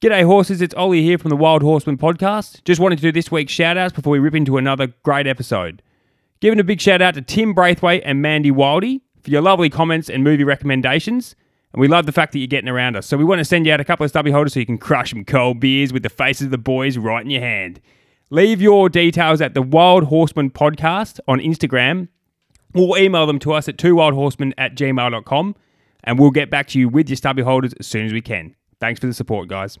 G'day, horses. It's Ollie here from the Wild Horsemen podcast. Just wanted to do this week's shout outs before we rip into another great episode. Giving a big shout out to Tim Braithwaite and Mandy Wildy for your lovely comments and movie recommendations. And we love the fact that you're getting around us. So we want to send you out a couple of stubby holders so you can crush some cold beers with the faces of the boys right in your hand. Leave your details at the Wild Horsemen podcast on Instagram or email them to us at twowildhorsemen at gmail.com and we'll get back to you with your stubby holders as soon as we can. Thanks for the support, guys.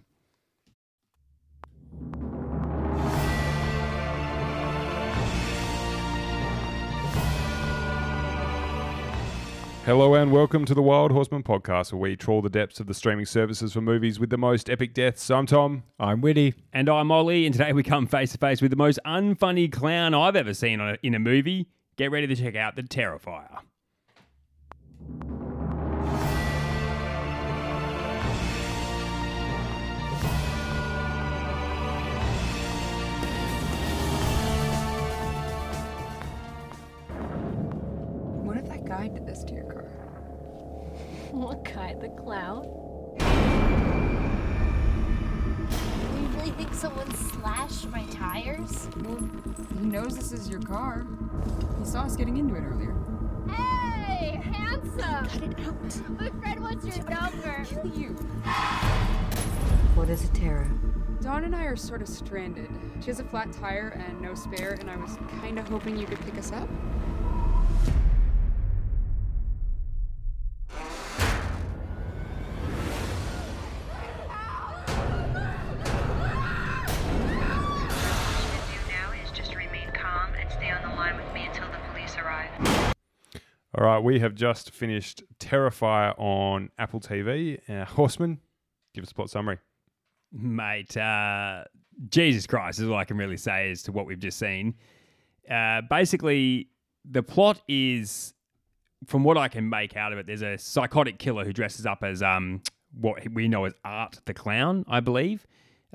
Hello and welcome to the Wild Horsemen podcast, where we trawl the depths of the streaming services for movies with the most epic deaths. I'm Tom. I'm Witty. And I'm Ollie, and today we come face to face with the most unfunny clown I've ever seen on a, in a movie. Get ready to check out The Terrifier. What if that guy did this to your car? What guy? The clown? You really think someone slashed my tires? Well, he knows this is your car. He saw us getting into it earlier. Hey, handsome! Cut it out. My friend wants your number. Kill you. What is a Terra? Dawn and I are sort of stranded. She has a flat tire and no spare, and I was kind of hoping you could pick us up. We have just finished Terrifier on Apple TV. Uh, Horseman, give us a plot summary. Mate, uh, Jesus Christ is all I can really say as to what we've just seen. Uh, basically, the plot is, from what I can make out of it, there's a psychotic killer who dresses up as um, what we know as Art the Clown, I believe.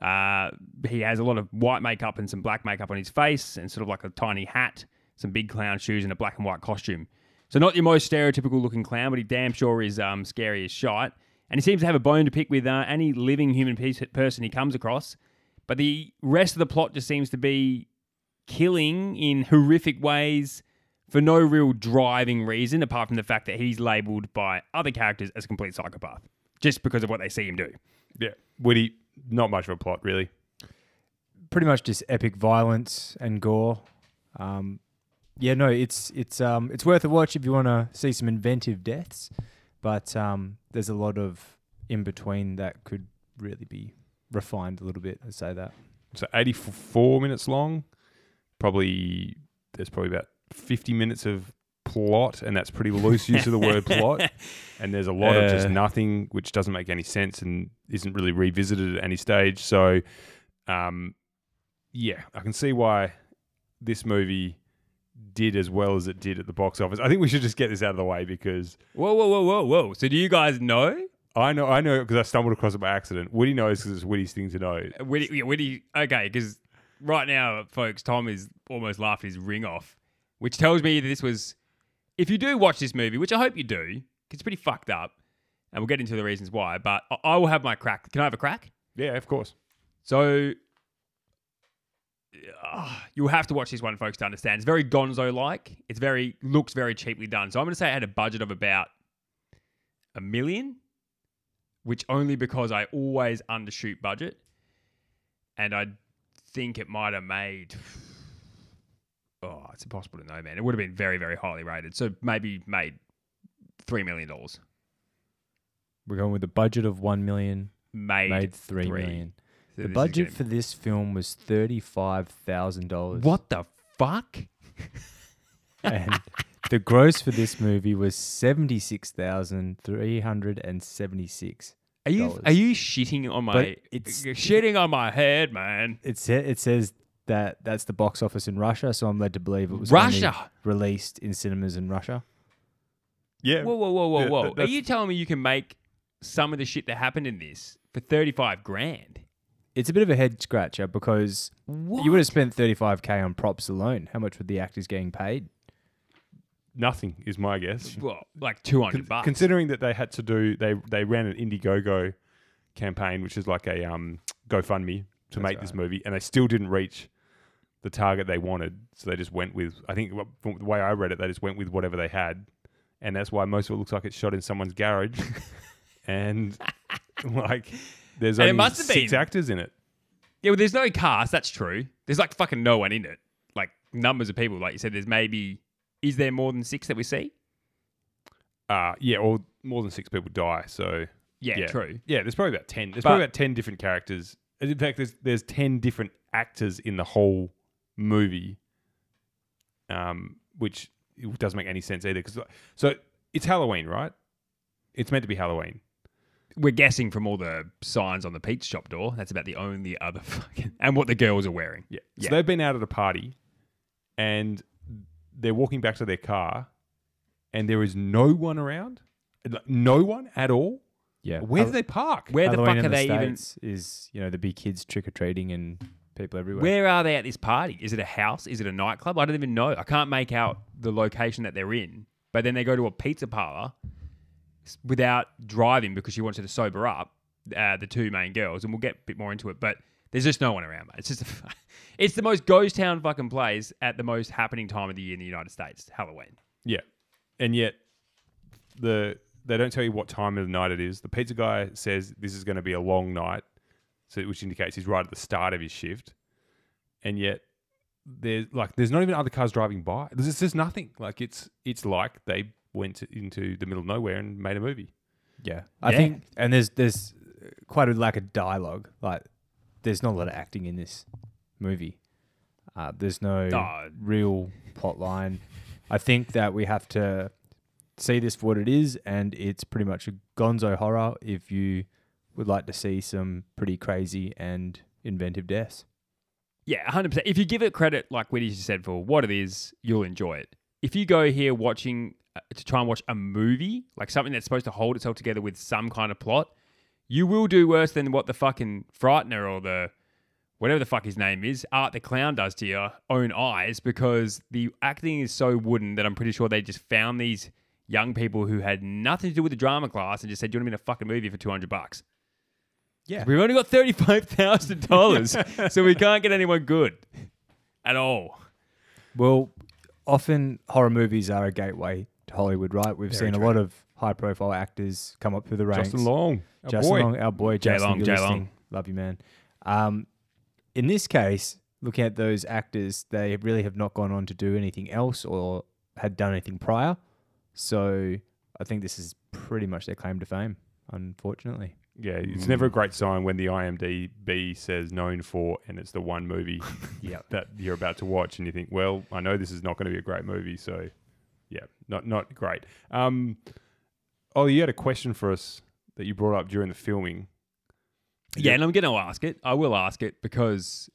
Uh, he has a lot of white makeup and some black makeup on his face, and sort of like a tiny hat, some big clown shoes, and a black and white costume. So not your most stereotypical looking clown, but he damn sure is um, scary as shite. And he seems to have a bone to pick with uh, any living human piece, person he comes across. But the rest of the plot just seems to be killing in horrific ways for no real driving reason, apart from the fact that he's labelled by other characters as a complete psychopath, just because of what they see him do. Yeah, Woody, not much of a plot, really. Pretty much just epic violence and gore. Um, yeah, no, it's it's um it's worth a watch if you want to see some inventive deaths, but um there's a lot of in between that could really be refined a little bit. I'd say that. So 84 minutes long. Probably, there's probably about 50 minutes of plot, and that's pretty loose use of the word plot. And there's a lot of just Uh. nothing, which doesn't make any sense and isn't really revisited at any stage. So, um, yeah, I can see why this movie did as well as it did at the box office. I think we should just get this out of the way because Whoa, whoa, whoa, whoa, whoa. So do you guys know? I know, I know, because I stumbled across it by accident. Woody knows because it's Woody's thing to know. Uh, Witty, yeah, Witty, okay, because right now, folks, Tom is almost laughed his ring off, which tells me that this was. If you do watch this movie, which I hope you do, 'cause it's pretty fucked up, and we'll get into the reasons why, but I, I will have my crack. Can I have a crack? Yeah, of course. So. Uh, you'll have to watch this one, folks, to understand. It's very gonzo like. It's very, looks very cheaply done. So I'm going to say I had a budget of about a million, which only because I always undershoot budget. And I think it might have made. Oh, it's impossible to know, man. It would have been very, very highly rated. So maybe made $3 million. We're going with a budget of one million, Made, made three three. million. So The budget gonna- for this film was thirty five thousand dollars. What the fuck? And the gross for this movie was seventy six thousand three hundred and seventy six. Are you dollars. are you shitting on my But it's- shitting on my head, man? It sa- it says that that's the box office in Russia, so I'm led to believe it was only Russia. released in cinemas in Russia. Yeah. Whoa, whoa, whoa, whoa, Yeah, that- Are you telling me you can make some of the shit that happened in this for thirty five grand? It's a bit of a head scratcher because you would have spent 35k on props alone. How much would the actors getting paid? Nothing is my guess. well, like two hundred Con- bucks. Considering that they had to do, they they ran an Indiegogo campaign, which is like a um, GoFundMe to That's make this movie, and they still didn't reach the target they wanted. So they just went with, I think, from the way I read it, they just went with whatever they had, and that's why most of it looks like it's shot in someone's garage, and like there's And only six been- actors in it. Yeah, well, there's no cast. That's true. There's like fucking no one in it. Like numbers of people. Like you said, there's maybe. Is there more than six that we see? Uh, yeah, or more than six people die. So Yeah, Yeah. true. Yeah, there's probably about ten. There's But- probably about ten different characters. In fact, there's there's ten different actors in the whole movie, um, which it doesn't make any sense either. Because so it's Halloween, right? It's meant to be Halloween. We're guessing from all the signs on the pizza shop door. That's about the only other fucking and what the girls are wearing. Yeah. So they've been out at a party, and they're walking back to their car, and there is no one around, no one at all. Yeah. Where Hal- do they park? Where the Halloween fuck in are they even? States Is you know the big kids trick or treating and people everywhere. Where are they at this party? Is it a house? Is it a nightclub? I don't even know. I can't make out the location that they're in. But then they go to a pizza parlor s- without driving because she wants her to sober up. Uh, the two main girls, and we'll get a bit more into it. But there's just no one around, mate. It's just, a, it's the most ghost town fucking place at the most happening time of the year in the United States, Halloween. Yeah, and yet the they don't tell you what time of the night it is. The pizza guy says this is going to be a long night, so which indicates he's right at the start of his shift, and yet there's like there's not even other cars driving by. There's just nothing. Like it's it's like they went to, into the middle of nowhere and made a movie. Yeah, I Yeah. think, and there's there's quite a lack of dialogue. Like, there's not a lot of acting in this movie. Uh, there's no Oh. real plot line. I think that we have to see this for what it is, and it's pretty much a gonzo horror. If you would like to see some pretty crazy and inventive deaths, Yeah, 100%. If you give it credit, like Whitty just said, for what it is, you'll enjoy it. If you go here watching to try and watch a movie, like something that's supposed to hold itself together with some kind of plot, you will do worse than what the fucking Frightener or the whatever the fuck his name is, Art the Clown does to your own eyes because the acting is so wooden that I'm pretty sure they just found these young people who had nothing to do with the drama class and just said, Do you want to be in a fucking movie for 200 bucks? Yeah. We've only got $35,000, so we can't get anyone good at all. well, often horror movies are a gateway Hollywood, right? We've Very seen true. a lot of high-profile actors come up through the ranks. Justin Long, our Justin boy. Long, our boy, Jay Justin, Long, you're Jay listening. Long. Love you, man. Um, in this case, looking at those actors, they really have not gone on to do anything else or had done anything prior. So I think this is pretty much their claim to fame, unfortunately. Yeah, it's Mm. never a great sign when the IMDb says known for, and it's the one movie Yeah. that you're about to watch, and you think, well, I know this is not going to be a great movie, so yeah, not not great. Um, oh, you had a question for us that you brought up during the filming. Yeah, and I'm going to ask it. I will ask it because,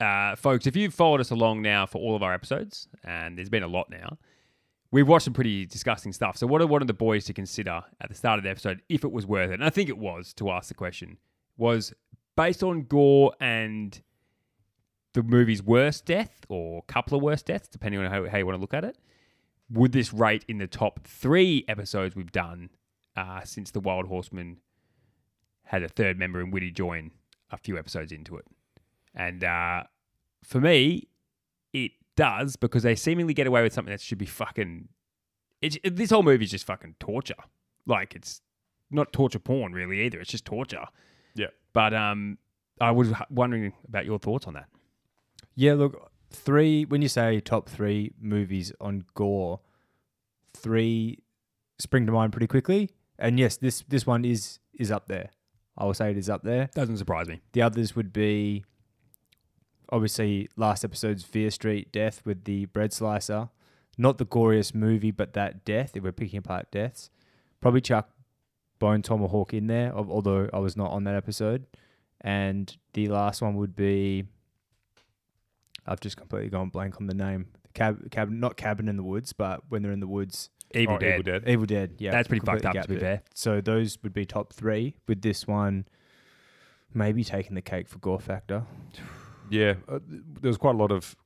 uh, folks, if you've followed us along now for all of our episodes, and there's been a lot now, we've watched some pretty disgusting stuff. So, what one of the boys to consider at the start of the episode if it was worth it? And I think it was to ask the question was based on gore and the movie's worst death or couple of worst deaths, depending on how, how you want to look at it. Would this rate in the top three episodes we've done uh, since the Wild Horsemen had a third member in Witty join a few episodes into it. And uh, for me, it does because they seemingly get away with something that should be fucking. It's, it, this whole movie is just fucking torture. Like it's not torture porn really either. It's just torture. Yeah. But um, I was wondering about your thoughts on that. Yeah, look, three, when you say top three movies on gore, three spring to mind pretty quickly. And yes, this, this one is is up there. I will say it is up there. Doesn't surprise me. The others would be obviously last episode's Fear Street death with the bread slicer. Not the goriest movie, but that death, if we're picking apart deaths. Probably chuck Bone Tomahawk in there, although I was not on that episode. And the last one would be I've just completely gone blank on the name. Cab, cab, not Cabin in the Woods, but when they're in the woods. Evil Oh, Dead. Evil Dead. Evil Dead, yeah. That's pretty fucked up, to be fair. So those would be top three. With this one, maybe taking the cake for gore factor. Yeah, uh, there was quite a lot of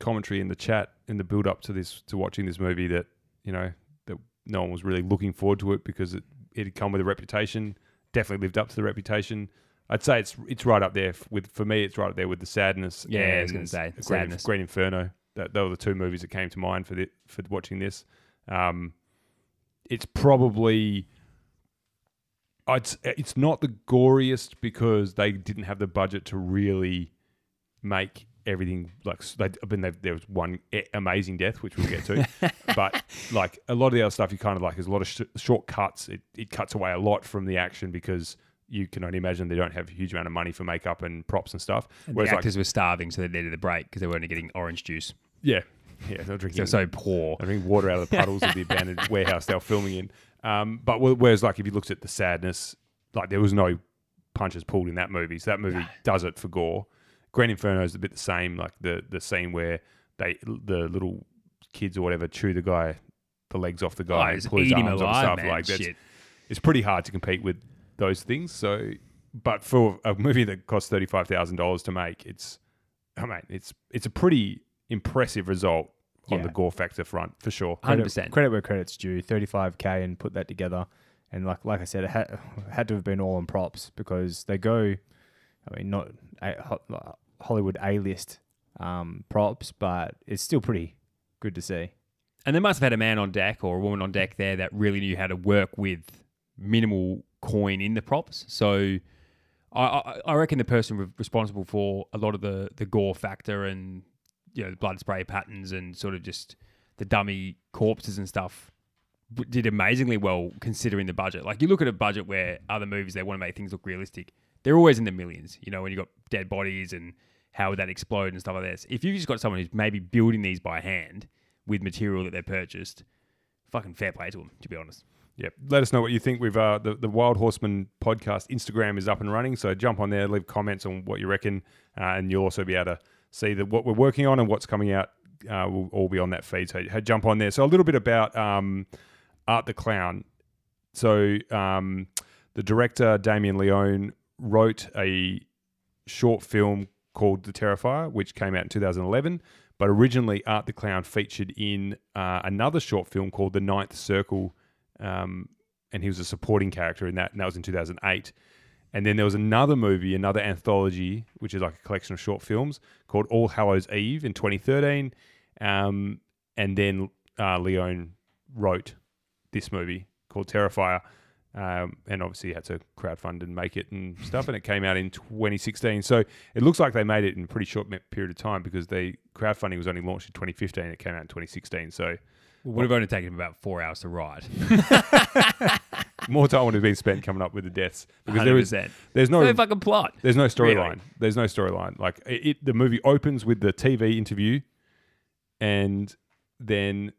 commentary in the chat in the build up to this to watching this movie that you know that no one was really looking forward to it because it it had come with a reputation. definitely lived up to the reputation. I'd say it's it's right up there with for me. It's right up there with the sadness. Yeah, I was gonna say, Green, Sadness. Green Inferno. That they were the two movies that came to mind for the, for watching this. Um, it's probably. I'd, it's not the goriest because they didn't have the budget to really make everything like they, I mean, there was one amazing death which we'll get to, but like a lot of the other stuff you kind of like there's a lot of sh- short cuts. It it cuts away a lot from the action because you can only imagine they don't have a huge amount of money for makeup and props and stuff. And Whereas the like actors were starving, so they needed a break because they were only getting orange juice. yeah, yeah, they're drinking They're so poor. I drinking water out of the puddles of the abandoned warehouse they were filming in. Um, but whereas, like, if you looked at the sadness, like there was no punches pulled in that movie. So that movie does it for gore. Green Inferno is a bit the same. Like the the scene where they the little kids or whatever chew the guy the legs off the Oh, guy and pull his arms off alive, stuff. man. Like it's pretty hard to compete with those things. So, but for a movie that costs thirty five thousand dollars to make, it's I mean it's it's a pretty impressive result on Yeah. the gore factor front for sure. Hundred percent credit where credit's due. Thirty-five k and put that together, and like like I said, it had, had to have been all on props because they go. I mean, not a, Hollywood A-list um, props, but it's still pretty good to see. And they must have had a man on deck or a woman on deck there that really knew how to work with minimal coin in the props. So I, I, reckon the person re- responsible for a lot of the, the gore factor and you know the blood spray patterns and sort of just the dummy corpses and stuff did amazingly well considering the budget. Like you look at a budget where other movies they want to make things look realistic, they're always in the millions. You know when you got dead bodies and how would that explode and stuff like this. If you've just got someone who's maybe building these by hand with material that they purchased, fucking fair play to them. To be honest. Yep. Let us know what you think. We've uh, the the Wild Horsemen podcast Instagram is up and running, so jump on there, leave comments on what you reckon, uh, and you'll also be able to see that what we're working on and what's coming out uh, will all be on that feed. So jump on there. So a little bit about um, Art the Clown. So um, the director Damien Leone wrote a short film called The Terrifier, which came out in 2011. But originally, Art the Clown featured in uh, another short film called The Ninth Circle, um, and he was a supporting character in that, and that was in 2008. And then there was another movie, another anthology, which is like a collection of short films called All Hallows Eve in 2013. Um, and then uh, Leone wrote this movie called Terrifier. Um, and obviously had to crowdfund and make it and stuff. And it came out in 2016. So it looks like they made it in a pretty short period of time because the crowdfunding was only launched in 2015. It came out in 2016. So Would have only taken him about four hours to write. more time would have been spent coming up with the deaths because there is 100%. there's no No fucking plot. there's no storyline. Really? There's no storyline. Like it, it, the movie opens with the TV interview, and then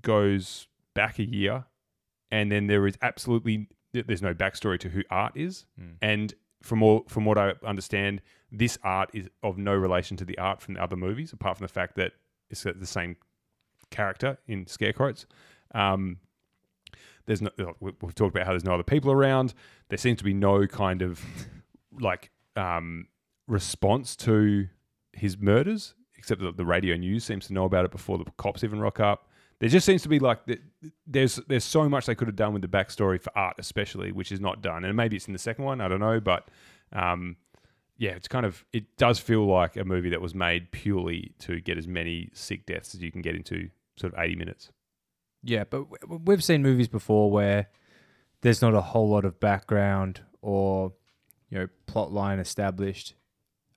goes back a year, and then there is absolutely there's no backstory to who Art is, hmm. and from all from what I understand, this art is of no relation to the art from the other movies, apart from the fact that it's the same character in scare quotes. Um, there's no we- we've talked about how there's no other people around. There seems to be no kind of like um, response to his murders, except that the radio news seems to know about it before the cops even rock up. There just seems to be like there's there's so much they could have done with the backstory for art, especially, which is not done. And maybe it's in the second one, I don't know, but um, yeah, it's kind of it does feel like a movie that was made purely to get as many sick deaths as you can get into sort of 80 minutes. Yeah, but we've seen movies before where there's not a whole lot of background or you know plot line established.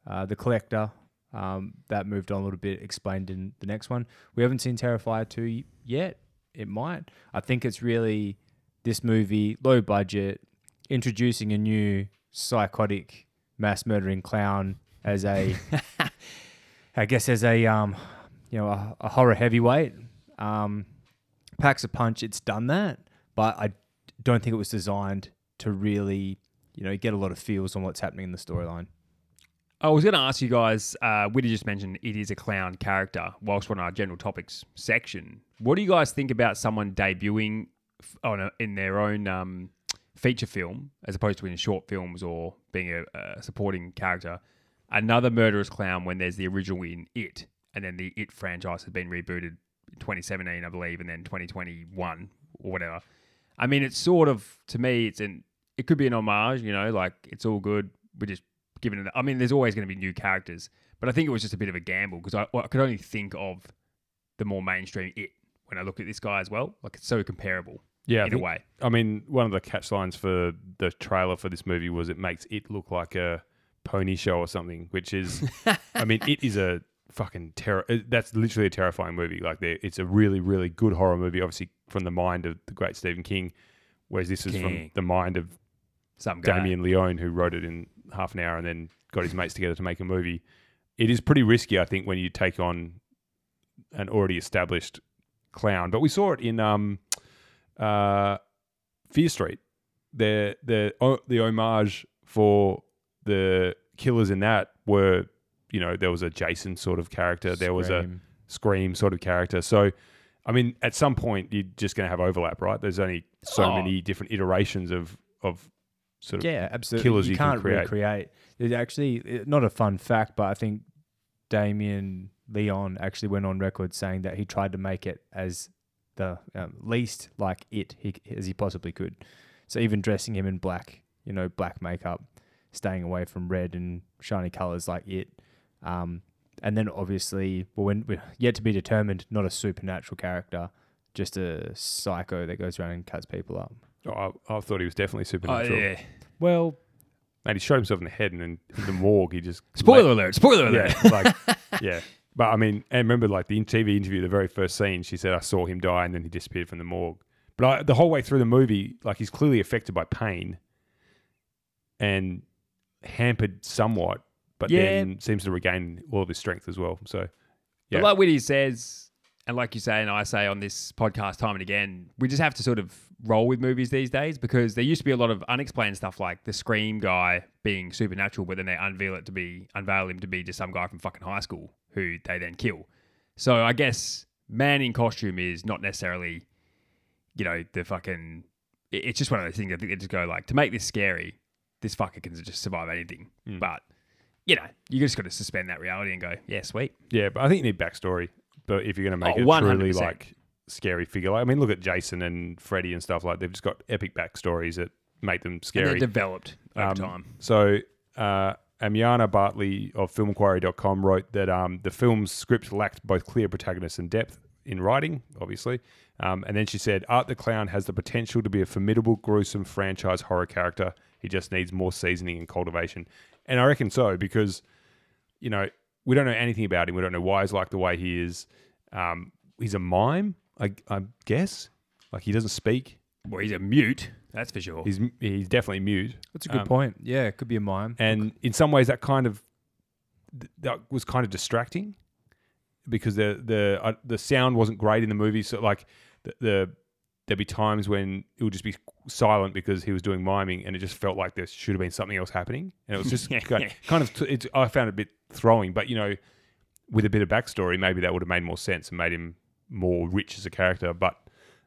Uh, the Collector um, that moved on a little bit, explained in the next one. We haven't seen Terrifier two yet. It might. I think it's really this movie, low budget, introducing a new psychotic mass murdering clown as a, I guess as a um, you know, a, a horror heavyweight. Um, packs a punch. It's done that, but I don't think it was designed to really, you know, get a lot of feels on what's happening in the storyline. I was going to ask you guys. Uh, Whitty just mentioned it is a clown character. Whilst we're on our general topics section, what do you guys think about someone debuting on a, in their own um, feature film, as opposed to in short films or being a, a supporting character? Another murderous clown when there's the original in It, and then the It franchise has been rebooted 2017, I believe, and then 2021 or whatever. I mean, it's sort of to me, it's an it could be an homage, you know, like it's all good. We're just giving it. I mean, there's always going to be new characters, but I think it was just a bit of a gamble because I, I could only think of the more mainstream it when I look at this guy as well. Like it's so comparable Yeah, in a way. I mean, one of the catch lines for the trailer for this movie was it makes it look like a pony show or something, which is, I mean, it is a fucking terror. That's literally a terrifying movie. Like, it's a really, really good horror movie, obviously from the mind of the great Stephen King, whereas this is from the mind of Some guy. Damien Leone, who wrote it in half an hour and then got his mates together to make a movie. It is pretty risky, I think, when you take on an already established clown. But we saw it in um, uh, Fear Street. The the the homage for the killers in that were, you know, there was a Jason sort of character. There was a Scream. Scream sort of character. So, I mean, at some point you're just going to have overlap, right? There's only so Oh. many different iterations of of sort of Yeah, absolutely. killers you, you can can't create. recreate. It's actually it- not a fun fact, but I think Damien Leon actually went on record saying that he tried to make it as the um, least like it he, as he possibly could. So even dressing him in black, you know, black makeup, staying away from red and shiny colors like it. Um, and then obviously, well, when we're yet to be determined, not a supernatural character, just a psycho that goes around and cuts people up. Oh, I, I thought he was definitely Oh, supernatural. yeah. Well, and he shot himself in the head, and in, in the morgue, he just Spoiler alert! Spoiler alert! Yeah, like yeah. But I mean, and remember, like the TV interview, the very first scene, she said, "I saw him die, and then he disappeared from the morgue." But I, the whole way through the movie, like he's clearly affected by pain and hampered somewhat, but Yeah. then seems to regain all of his strength as well. So yeah, But like Whitty says, and like you say, and I say on this podcast time and again, we just have to sort of roll with movies these days because there used to be a lot of unexplained stuff like the Scream guy being supernatural, but then they unveil it to be unveil him to be just some guy from fucking high school who they then kill. So I guess man in costume is not necessarily, you know, the fucking. It's just one of those things. I think they just go like to make this scary, this fucker can just survive anything. Hmm. But you know, you just got to suspend that reality and go, yeah, sweet. yeah. But I think you need backstory. But if you're going to make Oh, it a truly 100%. like scary figure, like I mean, look at Jason and Freddy and stuff like they've just got epic backstories that make them And scary. they're developed over Um, time. So, uh, Amiana Bartley of FilmInquiry.com wrote that um, the film's script lacked both clear protagonists and depth in writing, obviously. Um, and then she said, Art the Clown has the potential to be a formidable, gruesome franchise horror character. He just needs more seasoning and cultivation. And I reckon so, because, you know, we don't know anything about him. We don't know why he's like the way he is. Um, he's a mime, I, I guess. Like, he doesn't speak. Well, he's a mute, that's for sure. He's, he's definitely mute. That's a good Um, point. Yeah, it could be a mime. and in some ways that kind of that was kind of distracting because the the uh, the sound wasn't great in the movie so like the, the there'd be times when it would just be silent because he was doing miming and it just felt like there should have been something else happening. And it was just Yeah, kind, yeah. kind of t- it's, I found it a bit throwing but you know with a bit of backstory maybe that would have made more sense and made him more rich as a character. But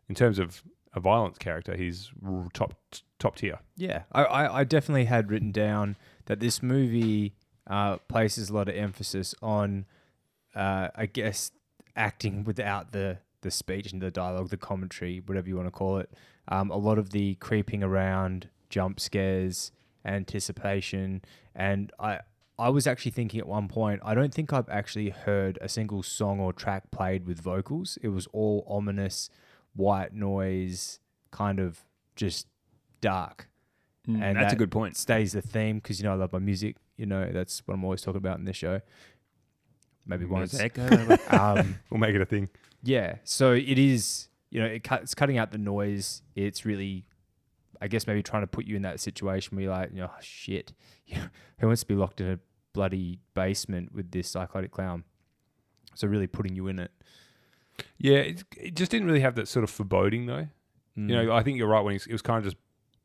in terms of a violence character he's top top tier. Yeah, I, I, I definitely had written down that this movie uh, places a lot of emphasis on, uh, I guess, acting without the the speech and the dialogue, the commentary, whatever you want to call it. Um, a lot of the creeping around, jump scares, anticipation, and I. I was actually thinking at one point, I don't think I've actually heard a single song or track played with vocals. It was all ominous, white noise, kind of just dark Mm, and that's a good point. Stays the theme because you know I love my music. You know that's what I'm always talking about in this show. Maybe once. um, we'll make it a thing yeah. So it is. You know, it cut, it's cutting out the noise. It's really, I guess, maybe trying to put you in that situation where you're like, you know, oh, shit, who wants to be locked in a bloody basement with this psychotic clown? So really putting you in it. Yeah, it, it just didn't really have that sort of foreboding though. Mm. You know, I think you're right when it was kind of just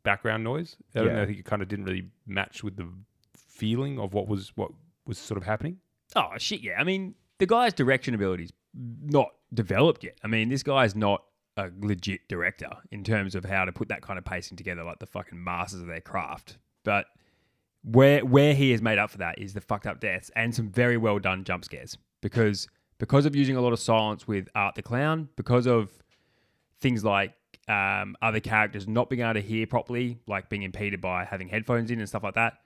background noise. I don't Yeah. know. I think it kind of didn't really match with the feeling of what was what was sort of happening. Oh shit, yeah. I mean, the guy's direction abilities not developed yet. I mean, this guy's not a legit director in terms of how to put that kind of pacing together, like the fucking masters of their craft. But where where he has made up for that is the fucked up deaths and some very well done jump scares because because of using a lot of silence with Art the Clown, because of things like um, other characters not being able to hear properly, like being impeded by having headphones in and stuff like that.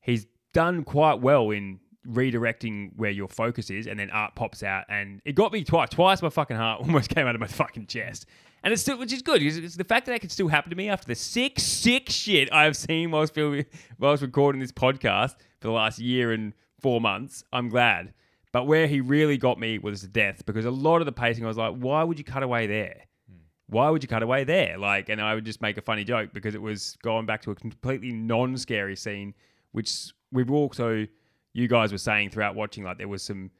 He's done quite well in redirecting where your focus is, and then art pops out, and it got me twice. Twice my fucking heart almost came out of my fucking chest, and it's still, which is good. because It's the fact that that can still happen to me after the sick, sick shit I've seen whilst filming, whilst recording this podcast for the last year and four months. I'm glad. But where he really got me was the death, because a lot of the pacing, I was like, why would you cut away there? Hmm. why would you cut away there? Like, and I would just make a funny joke because it was going back to a completely non-scary scene, which we've also, you guys were saying throughout watching, like there was some,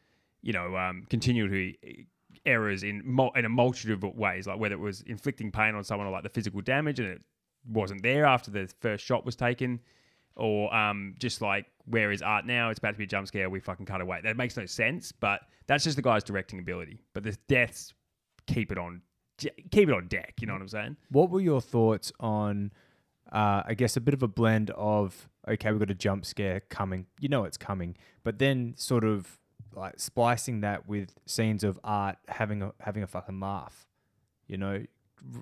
you know, um, continuity errors in mul- in a multitude of ways, like whether it was inflicting pain on someone or like the physical damage and it wasn't there after the first shot was taken, or um, just like where is art now? It's about to be a jump scare. We fucking cut away. That makes no sense, but that's just the guy's directing ability. But the deaths keep it on keep it on deck. You know what I'm saying? What were your thoughts on, uh, I guess, a bit of a blend of, okay, we've got a jump scare coming. You know it's coming. But then sort of like splicing that with scenes of art having a, having a fucking laugh. You know,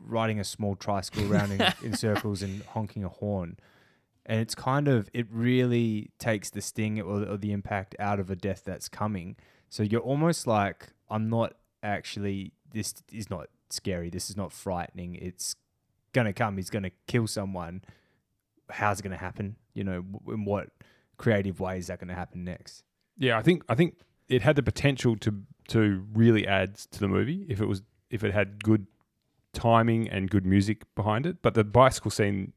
riding a small tricycle around in, in circles and honking a horn. And it's kind of, it really takes the sting or, or the impact out of a death that's coming. So you're almost like, I'm not actually, this is not scary. This is not frightening. It's gonna come. He's gonna kill someone. How's it gonna happen? You know, w- in what creative way is that gonna happen next? Yeah, I think I think it had the potential to to really add to the movie if it was if it had good timing and good music behind it. But the bicycle scene,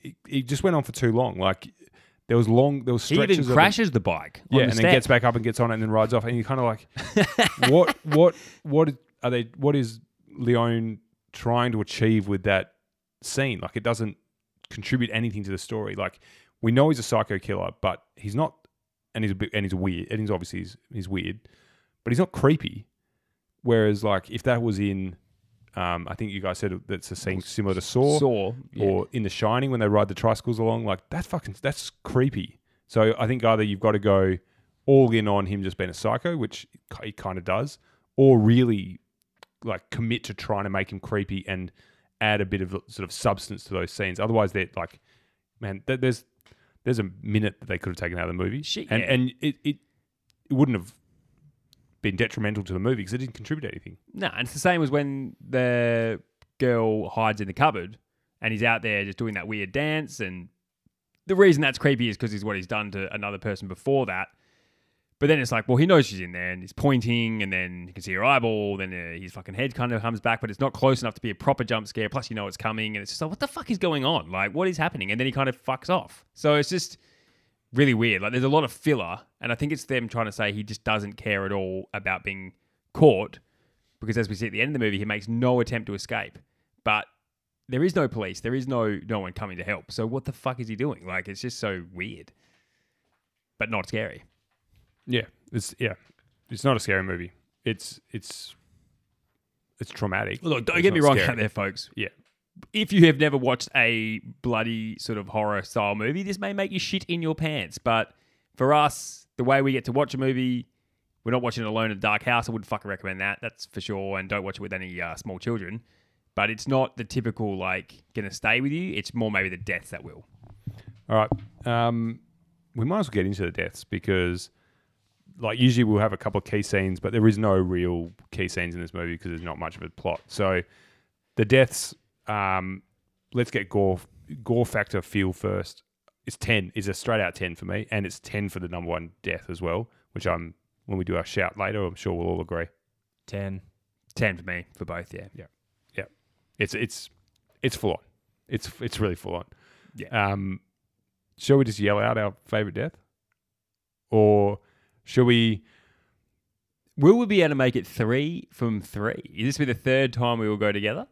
it, it just went on for too long. Like there was long, there was stretches. He stretches even of it- crashes the bike. on yeah, the and then step. gets back up and gets on it and then rides off, and you're kind of like, what, what, what are they? What is Leone trying to achieve with that scene? Like, it doesn't contribute anything to the story. Like, we know he's a psycho killer, but he's not, and he's a bit, and he's weird, and he's obviously he's, he's weird, but he's not creepy. Whereas, like, if that was in, um, I think you guys said that's a scene similar to Saw, Saw, yeah. or in The Shining when they ride the tricycles along. Like that's fucking that's creepy. So I think either you've got to go all in on him just being a psycho, which he kind of does, or really like commit to trying to make him creepy and add a bit of sort of substance to those scenes. Otherwise, they're like, man, th- there's there's a minute that they could have taken out of the movie, Shit, and yeah. and it, it it wouldn't have been detrimental to the movie because it didn't contribute anything. No, and it's the same as when the girl hides in the cupboard and he's out there just doing that weird dance. And the reason that's creepy is because he's what he's done to another person before that. But then it's like, well, he knows she's in there and he's pointing, and then you can see her eyeball. Then uh, his fucking head kind of comes back, but it's not close enough to be a proper jump scare. Plus, you know it's coming, and it's just like, what the fuck is going on? Like, what is happening? And then he kind of fucks off. So it's just really weird. Like, there's a lot of filler, and I think it's them trying to say he just doesn't care at all about being caught because as we see at the end of the movie, he makes no attempt to escape. But there is no police. There is no no one coming to help. So what the fuck is he doing? Like it's just so weird, but not scary. Yeah, it's yeah, it's not a scary movie. It's it's it's traumatic. Look, don't It's get me wrong out there, folks. Yeah, If you have never watched a bloody sort of horror style movie, this may make you shit in your pants. But for us, the way we get to watch a movie, we're not watching it alone in a dark house. I wouldn't fucking recommend that. That's for sure. And don't watch it with any uh, small children. But it's not the typical like gonna stay with you. It's more maybe the deaths that will. All right. Um, we might as well get into the deaths because, like, usually we'll have a couple of key scenes, but there is no real key scenes in this movie because there's not much of a plot. So, the deaths. Um, let's get gore gore factor feel first. It's ten. Is a straight out ten for me, and it's ten for the number one death as well. Which I'm when we do our shout later, I'm sure we'll all agree. 10. Ten for me for both. Yeah. Yeah. Yeah. It's it's it's full on. It's it's really full on. Yeah. Um, shall we just yell out our favorite death, or shall we? Will we be able to make it three from three? Is this be the third time we will go together?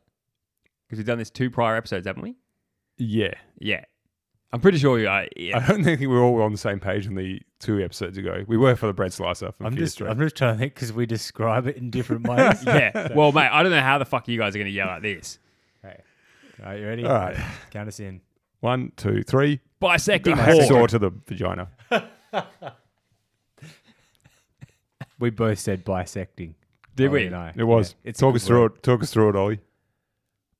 Because we've done this two prior episodes, haven't we? Yeah, Yeah. I'm pretty sure you are. I don't think we were all on the same page on the two episodes ago. We were for the bread slicer. From I'm just, Street. I'm just trying to think because we describe it in different ways. yeah. Well, mate, I don't know how the fuck you guys are going to yell at this. Hey. All right, you ready? All right. Count us in. One, two, three. Bisecting Hacksaw to the vagina. We both said bisecting. Did Ollie we? and I. It was. Yeah, it's a Talk good us through word. it. Talk us through it, Ollie.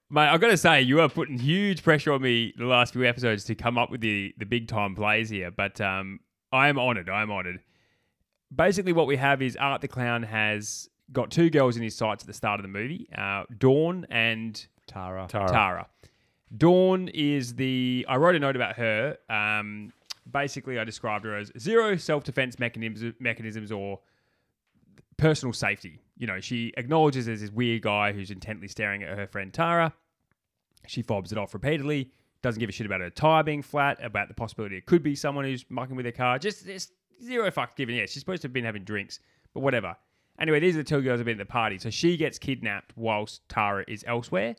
Mate, I've got to say, you are putting huge pressure on me the last few episodes to come up with the, the big time plays here, but um, I am honoured. I am honoured. Basically, what we have is Art the Clown has got two girls in his sights at the start of the movie uh, Dawn and Tara. Tara. Tara. Dawn is the. I wrote a note about her. Um, basically, I described her as zero self defense mechanisms, mechanisms or personal safety. You know, she acknowledges there's this weird guy who's intently staring at her friend Tara. She fobs it off repeatedly. Doesn't give a shit about her tire being flat, about the possibility it could be someone who's mucking with her car. Just, just zero fucks given. Yeah, she's supposed to have been having drinks, but whatever. Anyway, these are the two girls who've been at the party. So she gets kidnapped whilst Tara is elsewhere.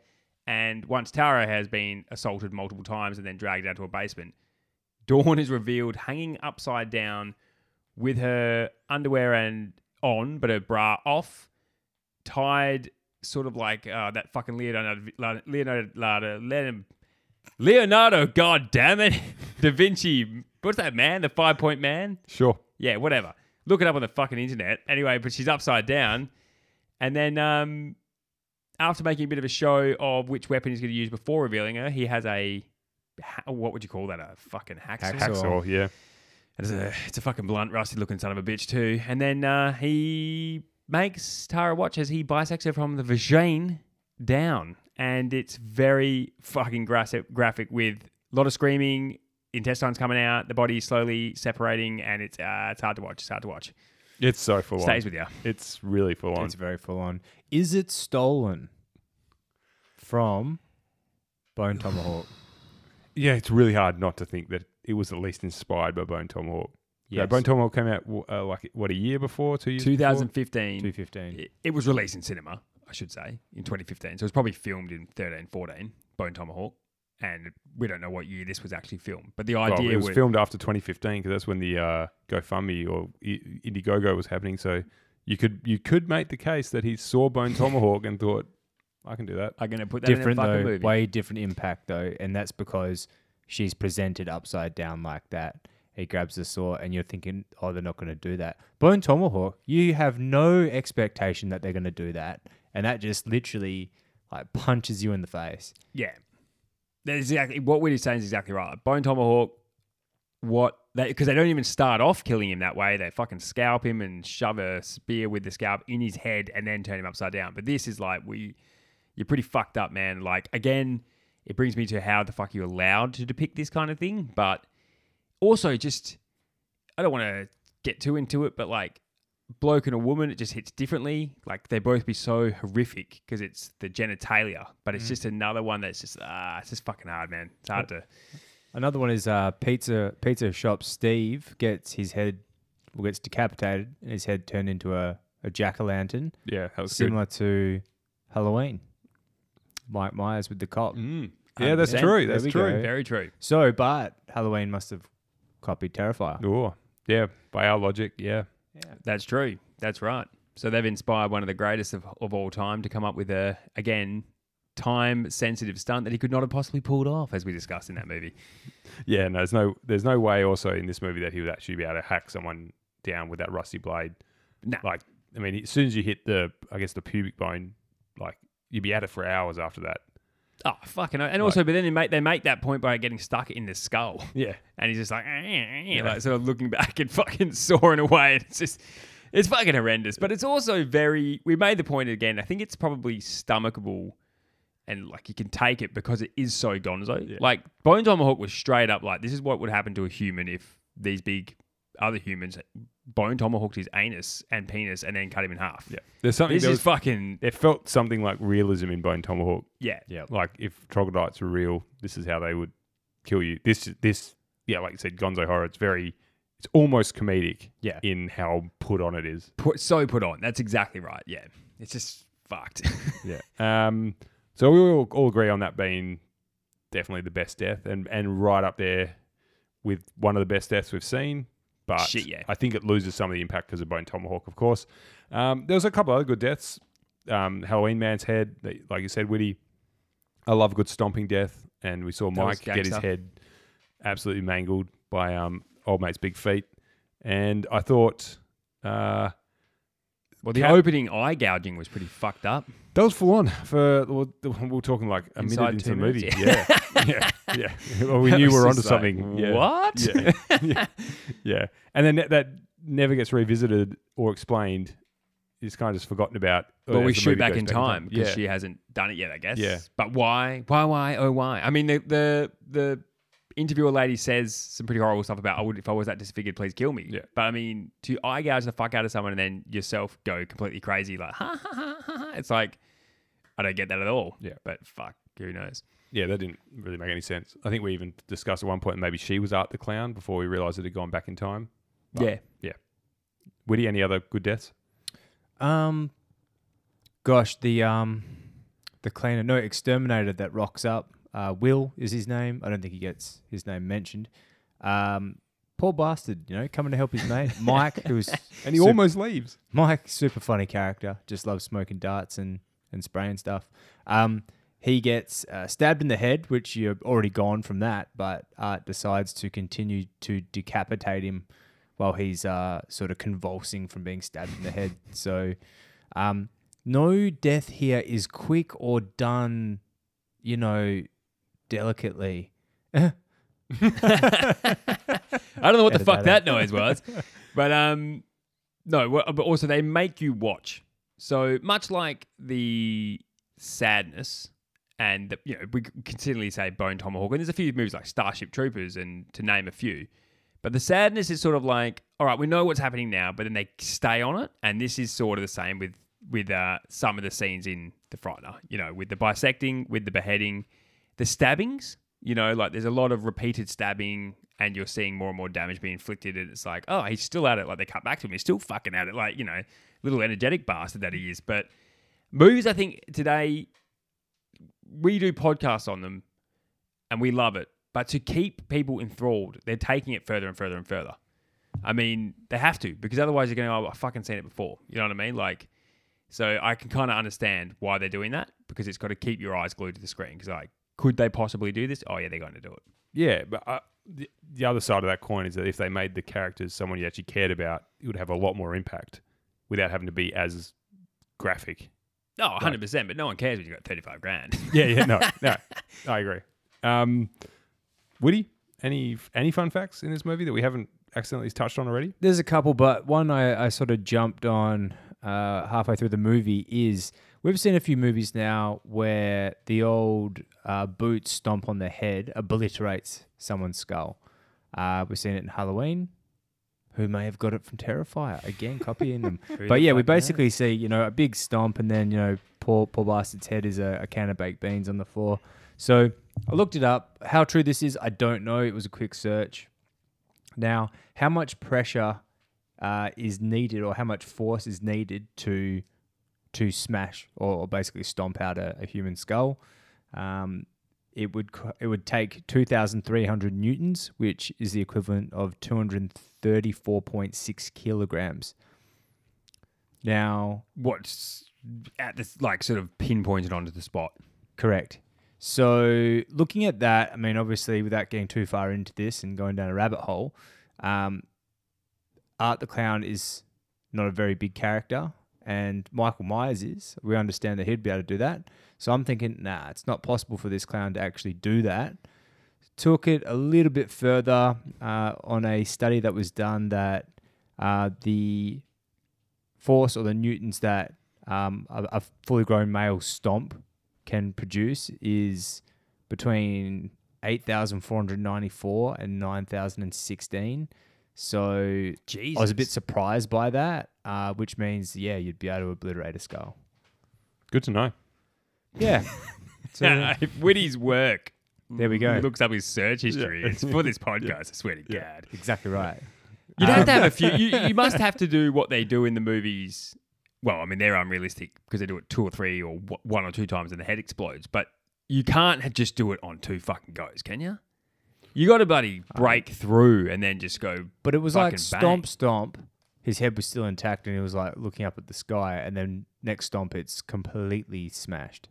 And once Tara has been assaulted multiple times and then dragged down to a basement, Dawn is revealed hanging upside down with her underwear and on, but her bra off, tied sort of like uh, that fucking Leonardo, Leonardo, Leonardo, Leonardo, god damn it, Da Vinci. What's that man? The five point man? Sure. Yeah, whatever. Look it up on the fucking internet. Anyway, but she's upside down. And then um, after making a bit of a show of which weapon he's going to use before revealing her, he has a what would you call that? A fucking hacksaw. Hacksaw. Hacksaw, yeah. It's a, it's a fucking blunt, rusty looking son of a bitch too. And then uh, he makes Tara watch as he bisects her from the vagine down, and it's very fucking graphic, graphic with a lot of screaming, intestines coming out, the body slowly separating, and it's uh, it's hard to watch. It's hard to watch. It's so full Stays on. with you. It's really full on. It's very full on. Is it stolen from Bone Tomahawk? Yeah, it's really hard not to think that it was at least inspired by Bone Tomahawk. Yeah, Yes. Bone Tomahawk came out uh, like what a year before, two years. before? 2015. 215. It, it was released in cinema, I should say, in 2015. So it was probably filmed in 13, 14, Bone Tomahawk. And we don't know what year this was actually filmed. But the Well, idea it was was filmed after 2015 because that's when the uh, GoFundMe or I- Indiegogo was happening. So you could you could make the case that he saw Bone Tomahawk and thought, I can do that. I'm going to put that different in a fucking though, movie. way different impact though, and that's because she's presented upside down like that. He grabs the saw, and you're thinking, oh, they're not going to do that. Bone Tomahawk, you have no expectation that they're going to do that, and that just literally like punches you in the face. Yeah. That's exactly what Witty's saying is exactly right. Bone Tomahawk, what they because they don't even start off killing him that way. They fucking scalp him and shove a spear with the scalp in his head and then turn him upside down. But this is like we you're pretty fucked up, man. Like again, it brings me to how the fuck you're allowed to depict this kind of thing, but also just I don't want to get too into it, but like bloke and a woman, it just hits differently. Like they both be so horrific because it's the genitalia, but it's just another one that's just ah, it's just fucking hard, man. It's hard to. Another one is uh, pizza pizza shop. Steve gets his head, well, gets decapitated, and his head turned into a, a jack o' lantern, Yeah, that was similar to Halloween. Mike Myers with the cop. good. Mm. Yeah, that's 100%. true. There That's we true. go. Very true. So, but Halloween must have copied Terrifier. Oh, yeah. By our logic, yeah. That's true. That's right. So they've inspired one of the greatest of, of all time to come up with a again time sensitive stunt that he could not have possibly pulled off, as we discussed in that movie. Yeah, no, there's no there's no way also in this movie that he would actually be able to hack someone down with that rusty blade. Nah. Like, I mean, as soon as you hit the, I guess the pubic bone, like you'd be at it for hours after that. Oh fucking! And also, but then they make they make that point by getting stuck in the skull. Yeah, and he's just like, "Eh, eh, eh," like sort of looking back and fucking sawing away. It's just, it's fucking horrendous. But it's also very. We made the point again. I think it's probably stomachable, and like you can take it because it is so gonzo. Like Bone Tomahawk was straight up like, this is what would happen to a human if these big other humans bone tomahawked his anus and penis and then cut him in half. yeah. There's something. This There, is was, fucking there felt something like realism in Bone Tomahawk. yeah. Yeah. Like if troglodytes were real, this is how they would kill you. This this yeah, like you said, Gonzo horror. It's very, it's almost comedic. Yeah. in how put on it is. Put so put on. That's exactly right. Yeah. It's just fucked. Yeah. Um. So we all, all agree on that being definitely the best death, and and right up there with one of the best deaths we've seen. But Shit, yeah. I think it loses some of the impact because of Bone Tomahawk, of course. Um, there was a couple other good deaths. Um, Halloween Man's head, like you said, Witty. I love a good stomping death, and we saw That Mike get his head absolutely mangled by um, old mate's big feet. And I thought uh, Well, the Cat- opening eye gouging was pretty fucked up. That was full on for well, we were talking like a Inside minute into the movie. minutes, Yeah, yeah, yeah. Well, we That knew we were onto like, something. Yeah. What? Yeah, yeah, yeah. And then that- that never gets revisited or explained. It's kind of just forgotten about. Well, we shoot back in time because Yeah, she hasn't done it yet, I guess. Yeah. But why? Why? Why? Oh, why? I mean, the the the interviewer lady says some pretty horrible stuff about, "I would if I was that disfigured, please kill me." Yeah. But I mean, to eye gouge the fuck out of someone and then yourself go completely crazy, like ha ha ha ha. ha, It's like I don't get that at all. Yeah. But fuck, who knows? yeah, that didn't really make any sense. I think we even discussed at one point maybe she was Art the Clown before we realised it had gone back in time. Yeah. Yeah. Witty, any other good deaths? Um, gosh, the um, the cleaner, no exterminator that rocks up. Uh, Will is his name. I don't think he gets his name mentioned. Um, poor bastard, you know, coming to help his mate Mike, who's And he Sup- almost leaves. Mike, super funny character, just loves smoking darts and and spraying stuff. Um, he gets uh, stabbed in the head, which you're already gone from that, but Art decides to continue to decapitate him while he's uh, sort of convulsing from being stabbed in the head. So, um, no death here is quick or done, you know, delicately. I don't know what the fuck that noise was, but um, no. But also, they make you watch. So much like the sadness, and the, you know, we continually say Bone Tomahawk, and there's a few movies like Starship Troopers, and to name a few. But the sadness is sort of like, all right, we know what's happening now, but then they stay on it, and this is sort of the same with with uh, some of the scenes in The Frightener. You know, with the bisecting, with the beheading, the stabbings. You know, like there's a lot of repeated stabbing, and you're seeing more and more damage being inflicted, and it's like, oh, he's still at it. Like they cut back to him, he's still fucking at it. Like you know, little energetic bastard that he is. But movies, I think today we do podcasts on them, and we love it. But to keep people enthralled, they're taking it further and further and further. I mean, they have to because otherwise you're going oh, I've fucking seen it before. You know what I mean? Like, so I can kind of understand why they're doing that because it's got to keep your eyes glued to the screen. Because like, could they possibly do this? Oh yeah, they're going to do it. Yeah, but uh, the, the other side of that coin is that if they made the characters someone you actually cared about, it would have a lot more impact without having to be as graphic. Oh, 100 percent. But no one cares when you got 35 grand. Yeah, yeah, no, no, I agree. Um, Woody, any any fun facts in this movie that we haven't accidentally touched on already? There's a couple, but one I, I sort of jumped on uh, halfway through the movie is we've seen a few movies now where the old uh, boot stomp on the head obliterates someone's skull. Uh, we've seen it in Halloween. Who may have got it from Terrifier? Again, copying them. But yeah, we fuck knows? basically see you know a big stomp, and then you know poor poor bastard's head is a, a can of baked beans on the floor. So I looked it up. How true this is, I don't know. It was a quick search. Now, how much pressure uh, is needed, or how much force is needed to to smash or, basically stomp out a, a human skull? Um, it would it would take two thousand three hundred newtons, which is the equivalent of two hundred thirty four point six kilograms. Now, What's at this like sort of pinpointed onto the spot? Correct. So, looking at that, I mean, obviously, without getting too far into this and going down a rabbit hole, um, Art the Clown is not a very big character, and Michael Myers is. We understand that he'd be able to do that. So, I'm thinking, nah, it's not possible for this clown to actually do that. Took it a little bit further uh, on a study that was done that uh, the force or the newtons that um, a, a fully grown male stomp can produce is between 8,494 and 9,016. So Jesus. I was a bit surprised by that, uh, which means, yeah, you'd be able to obliterate a skull. Good to know. Yeah. so, if Witty's work. There we go. Looks up his search history. It's for this podcast. I swear to God. exactly right. You'd have to have a few. You, you must have to do what they do in the movies. Well, I mean, they're unrealistic because they do it two or three or one or two times and the head explodes. But you can't just do it on two fucking goes, can you? You got to bloody break through and then just go. But it was like Fucking stomp, bang. stomp. His head was still intact and he was like looking up at the sky. And then next stomp, it's completely smashed.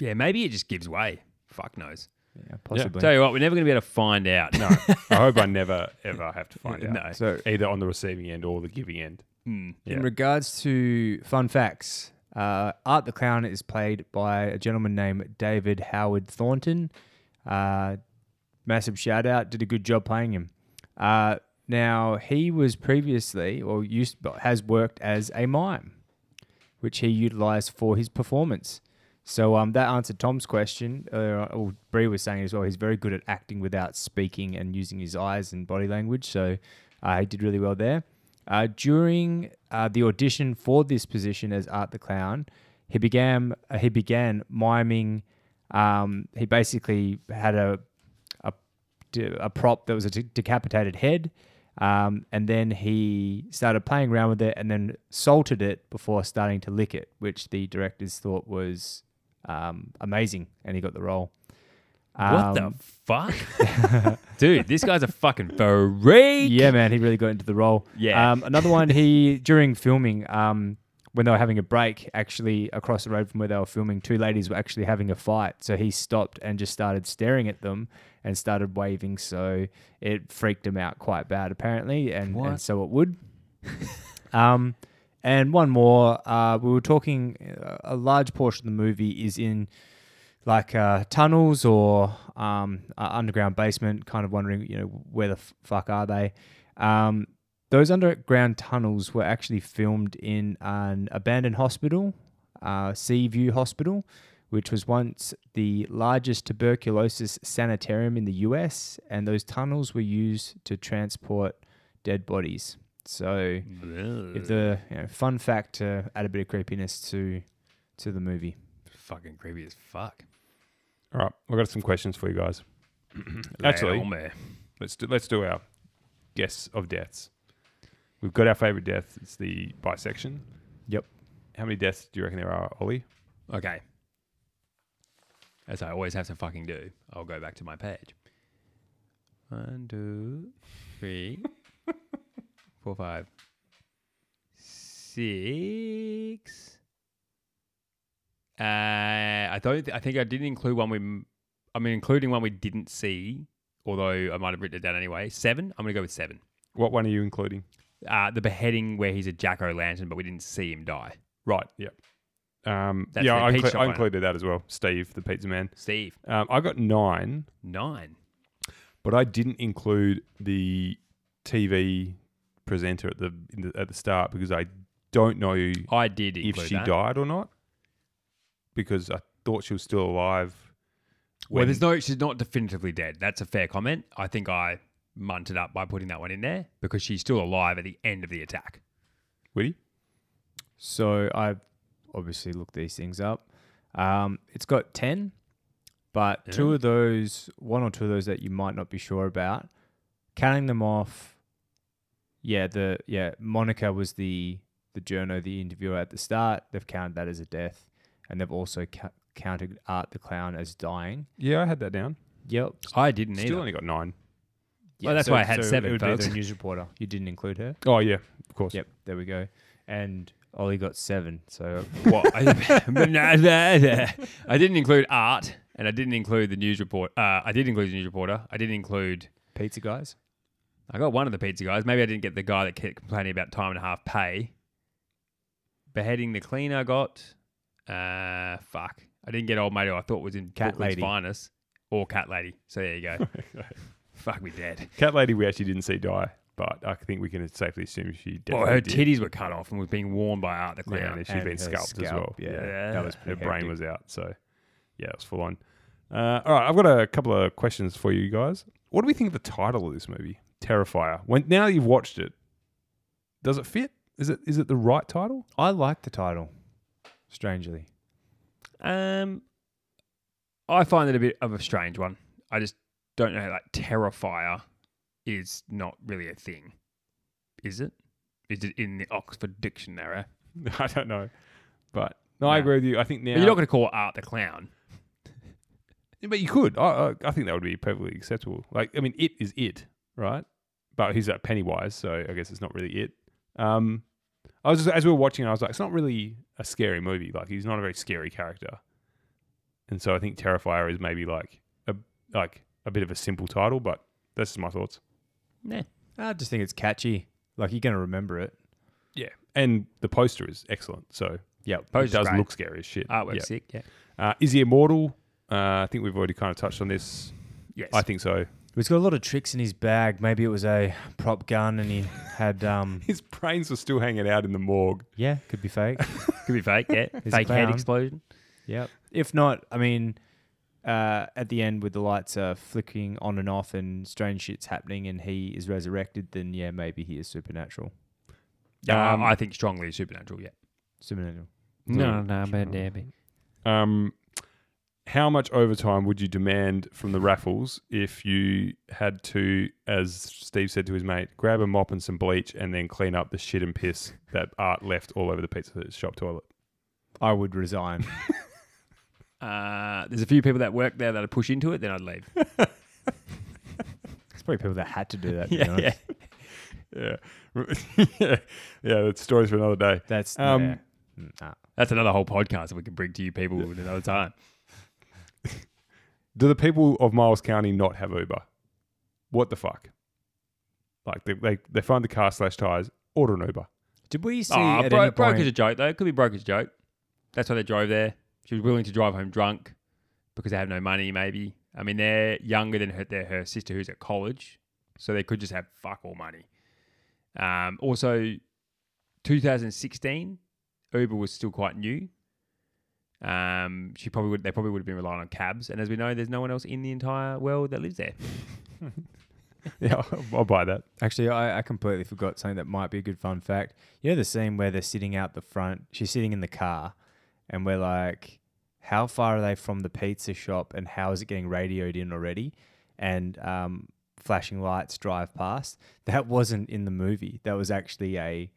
Yeah, maybe it just gives way. Fuck knows. Yeah, possibly. Tell you what, we're never going to be able to find out. No, I hope I never ever have to find out. No. So Either on the receiving end or the giving end. Mm. Yeah. In regards to fun facts, uh, Art the Clown is played by a gentleman named David Howard Thornton. Uh, massive shout out, did a good job playing him. Uh, now, he was previously, or used, has worked as a mime, which he utilized for his performance. So um, that answered Tom's question. Uh, or Brie was saying as well, he's very good at acting without speaking and using his eyes and body language. So uh, he did really well there. Uh, during uh, the audition for this position as Art the Clown, he began he began miming. Um, he basically had a, a prop that was a de- decapitated head, um, and then he started playing around with it, and then salted it before starting to lick it, which the directors thought was um, amazing, and he got the role. What the Um, fuck? Dude, this guy's a fucking freak. Yeah, man, he really got into the role. Yeah. Um, another one, he during filming, um, when they were having a break, actually across the road from where they were filming, two ladies were actually having a fight. So he stopped and just started staring at them and started waving. So it freaked him out quite bad, apparently, and, and so it would. um, and one more, uh, we were talking. uh, A large portion of the movie is in like uh, tunnels or um, uh, underground basement, kind of wondering, you know, where the f- fuck are they? Um, those underground tunnels were actually filmed in an abandoned hospital, uh, Seaview Hospital, which was once the largest tuberculosis sanitarium in the US, and those tunnels were used to transport dead bodies. So, if the you know, fun fact to add a bit of creepiness to to the movie. fucking creepy as fuck. All right, we've got some questions for you guys. Actually, on let's do let's do our guess of deaths. We've got our favorite death. It's the bisection. Yep. How many deaths do you reckon there are, Ollie? Okay. As I always have to fucking do, I'll go back to my page. One, two, three, four, five, six. Uh, I don't. Th- I think I didn't include one we. m- I mean, including one we didn't see. Although I might have written it down anyway. Seven. I'm gonna go with seven. What one are you including? Uh, the beheading where he's a jack o' lantern, but we didn't see him die. Right. Yep. Um, That's yeah, the I, pizza inclu- shop I owner. included that as well. Steve, the pizza man. Steve Um, I got nine, nine. but I didn't include the TV presenter at the, in the at the start because I don't know I did if include she that. died or not. Because I thought she was still alive. Well, when- there's no. She's not definitively dead. That's a fair comment. I think I munted up by putting that one in there because she's still alive at the end of the attack. Woody? So I obviously look these things up. Um, it's got 10, but two of those, one or two of those that you might not be sure about, counting them off. Yeah, the yeah, Monica was the the journo, the interviewer at the start. They've counted that as a death, and they've also ca- counted Art the clown as dying. Yeah, I had that down. Yep. I didn't Still either. only got nine. Well, that's why I had seven, It would folks. be the news reporter. You didn't include her. Oh yeah, of course. Yep. There we go. And Ollie got seven. So what? I, didn't include art, and I didn't include the news report. Uh, I did include the news reporter. I didn't include. pizza guys. I got one of the pizza guys. Maybe I didn't get the guy that kept complaining about time and a half pay. Beheading the cleaner I got. Uh, fuck. I didn't get old mate who I thought was in Cat Brooklyn's lady. finest or cat lady. So there you go. fuck me dead. Cat lady, we actually didn't see die, but I think we can safely assume she definitely Well, her did. titties were cut off and was being worn by Art the Yeah, and she'd And been her scalped as well. yeah. yeah. That was her pretty brain was out. So yeah, it was full on. Uh, all right, I've got a couple of questions for you guys. What do we think of the title of this movie, Terrifier? When now that you've watched it, does it fit? Is it is it the right title? I like the title. Strangely. Um, I find it a bit of a strange one. I just don't know. Like Terrifier is not really a thing, is it? Is it in the Oxford Dictionary? I don't know, but no, I agree with you. I think now, But you're not going to call Art the Clown. Yeah, but you could. I, I I think that would be perfectly acceptable. Like, I mean, it is it, right? But he's at Pennywise, so I guess it's not really it. Um, I was just, as we were watching, I was like, it's not really a scary movie. Like, he's not a very scary character, and so I think Terrifier is maybe like a like a bit of a simple title, but that's just my thoughts. Nah. I just think it's catchy. Like you're gonna remember it. Yeah, and the poster is excellent. So Yep. it does great. look scary as shit. Artwork's Yeah. sick. Yeah. Uh, is he immortal? Uh, I think we've already kind of touched on this. Yes. I think so. He's got a lot of tricks in his bag. Maybe it was a prop gun and he had um His brains were still hanging out in the morgue. yeah, could be fake. Could be fake. Yeah. He's fake head explosion. Yep. If not, I mean, uh, at the end with the lights uh, flickering on and off and strange shit's happening and he is resurrected, then yeah, maybe he is supernatural. Yeah, Um, I think strongly supernatural. Yeah. Supernatural. No, no, but damn Um, how much overtime would you demand from the raffles if you had to, as Steve said to his mate, grab a mop and some bleach and then clean up the shit and piss that Art left all over the pizza shop toilet? I would resign. Uh, there's a few people that work there that I'd push into it, then I'd leave. It's probably people that had to do that. To be honest. Yeah, yeah, yeah. That's stories for another day. That's Um, yeah. Nah. That's another whole podcast that we can bring to you people at another time. Do the people of Miles County not have Uber? What the fuck? Like they they, they find the car slash tires, order an Uber. Did we see Oh, at bro- any broke point? as a joke though. It could be broke as a joke. That's why they drove there. She was willing to drive home drunk because they have no money. Maybe. I mean, they're younger than her, their, her sister who's at college, so they could just have fuck all money. Um, also, 2016, Uber was still quite new. Um, she probably would. They probably would have been relying on cabs, and as we know, there's no one else in the entire world that lives there. Yeah, I'll, I'll buy that. Actually, I, I completely forgot something that might be a good fun fact. You know the scene where they're sitting out the front. She's sitting in the car, and we're like, "How far are they from the pizza shop? And how is it getting radioed in already?" And um, flashing lights drive past. That wasn't in the movie. That was actually a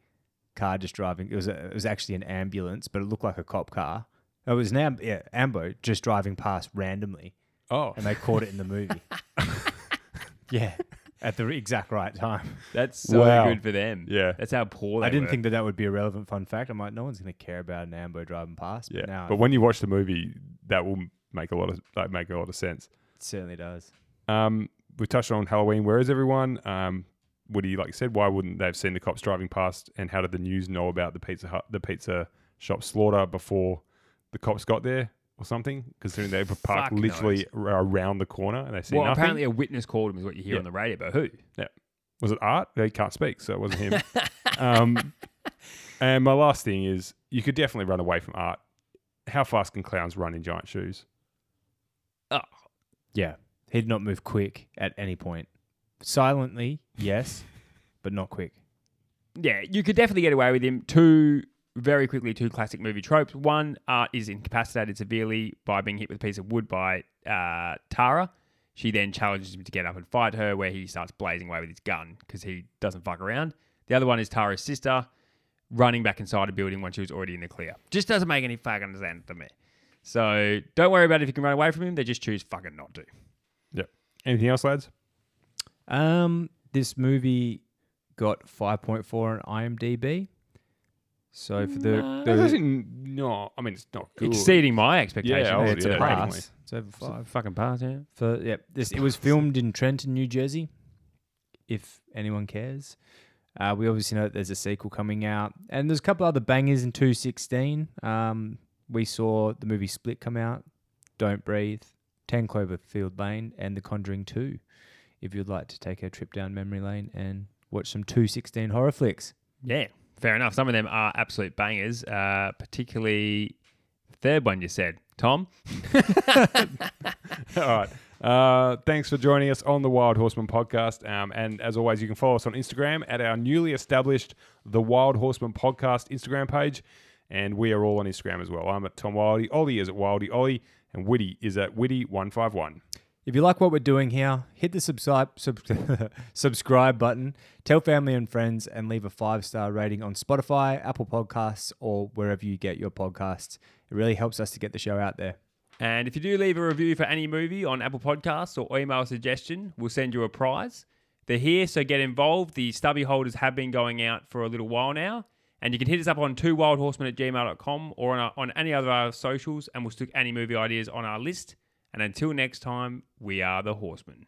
car just driving. It was a, it was actually an ambulance, but it looked like a cop car. It was an amb- yeah, ambo just driving past randomly, Oh, and they caught it in the movie. yeah, at the exact right time. That's so Wow. good for them. Yeah. that's how poor they I didn't were. think that that would be a relevant fun fact. I'm like, no one's going to care about an ambo driving past. yeah. But now but when you watch the movie, that will make a lot of like, make a lot of sense. it certainly does. Um, we touched on Halloween. Where is everyone? Um, Woody, like you said, why wouldn't they have seen the cops driving past? And how did the news know about the pizza hut, the pizza shop slaughter before the cops got there or something? Considering they were parked Fuck literally r- around the corner and they see well, nothing. apparently a witness called him is what you hear Yeah. on the radio, but who? Yeah. Was it Art? He can't speak, so it wasn't him. um, and my last thing is, you could definitely run away from Art. How fast can clowns run in giant shoes? Oh, Yeah. He'd not move quick at any point. Silently, yes, but not quick. Yeah, you could definitely get away with him. Two very quickly, two classic movie tropes. One, Art is incapacitated severely by being hit with a piece of wood by uh, Tara. She then challenges him to get up and fight her, where he starts blazing away with his gun because he doesn't fuck around. The other one is Tara's sister running back inside a building when she was already in the clear. Just doesn't make any fucking sense to me. So don't worry about if you can run away from him. They just choose fucking not to. Yep. Anything else, lads? Um, this movie got 5.4 on IMDb. So for the, No. the That's actually not. I mean, it's not good. Exceeding my expectations. Yeah, I yeah, was- it's a yeah, pass. definitely. It's over It's a five. fucking pass, yeah. For yeah, this it was filmed in Trenton, New Jersey. If anyone cares, uh, we obviously know that there's a sequel coming out, and there's a couple other bangers in 2016. Um, we saw the movie Split come out, Don't Breathe, Ten Cloverfield Lane, and The Conjuring 2. If you'd like to take a trip down memory lane and watch some 216 horror flicks. Yeah, fair enough. Some of them are absolute bangers, uh, particularly the third one you said, Tom. All right. Uh, thanks for joining us on the Wild Horsemen podcast. Um, and as always, you can follow us on Instagram at our newly established The Wild Horsemen podcast Instagram page. And we are all on Instagram as well. I'm at Tom Wildy. Ollie is at Wildy Ollie. And Witty is at Witty151. If you like what we're doing here, hit the subscribe sub- subscribe button, tell family and friends, and leave a five star rating on Spotify, Apple Podcasts, or wherever you get your podcasts. It really helps us to get the show out there. And if you do leave a review for any movie on Apple Podcasts or email a suggestion, we'll send you a prize. They're here, so get involved. The stubby holders have been going out for a little while now. And you can hit us up on two wildhorsemen at gmail.com or on, our, on any other of our socials, and we'll stick any movie ideas on our list. And until next time, we are the horsemen.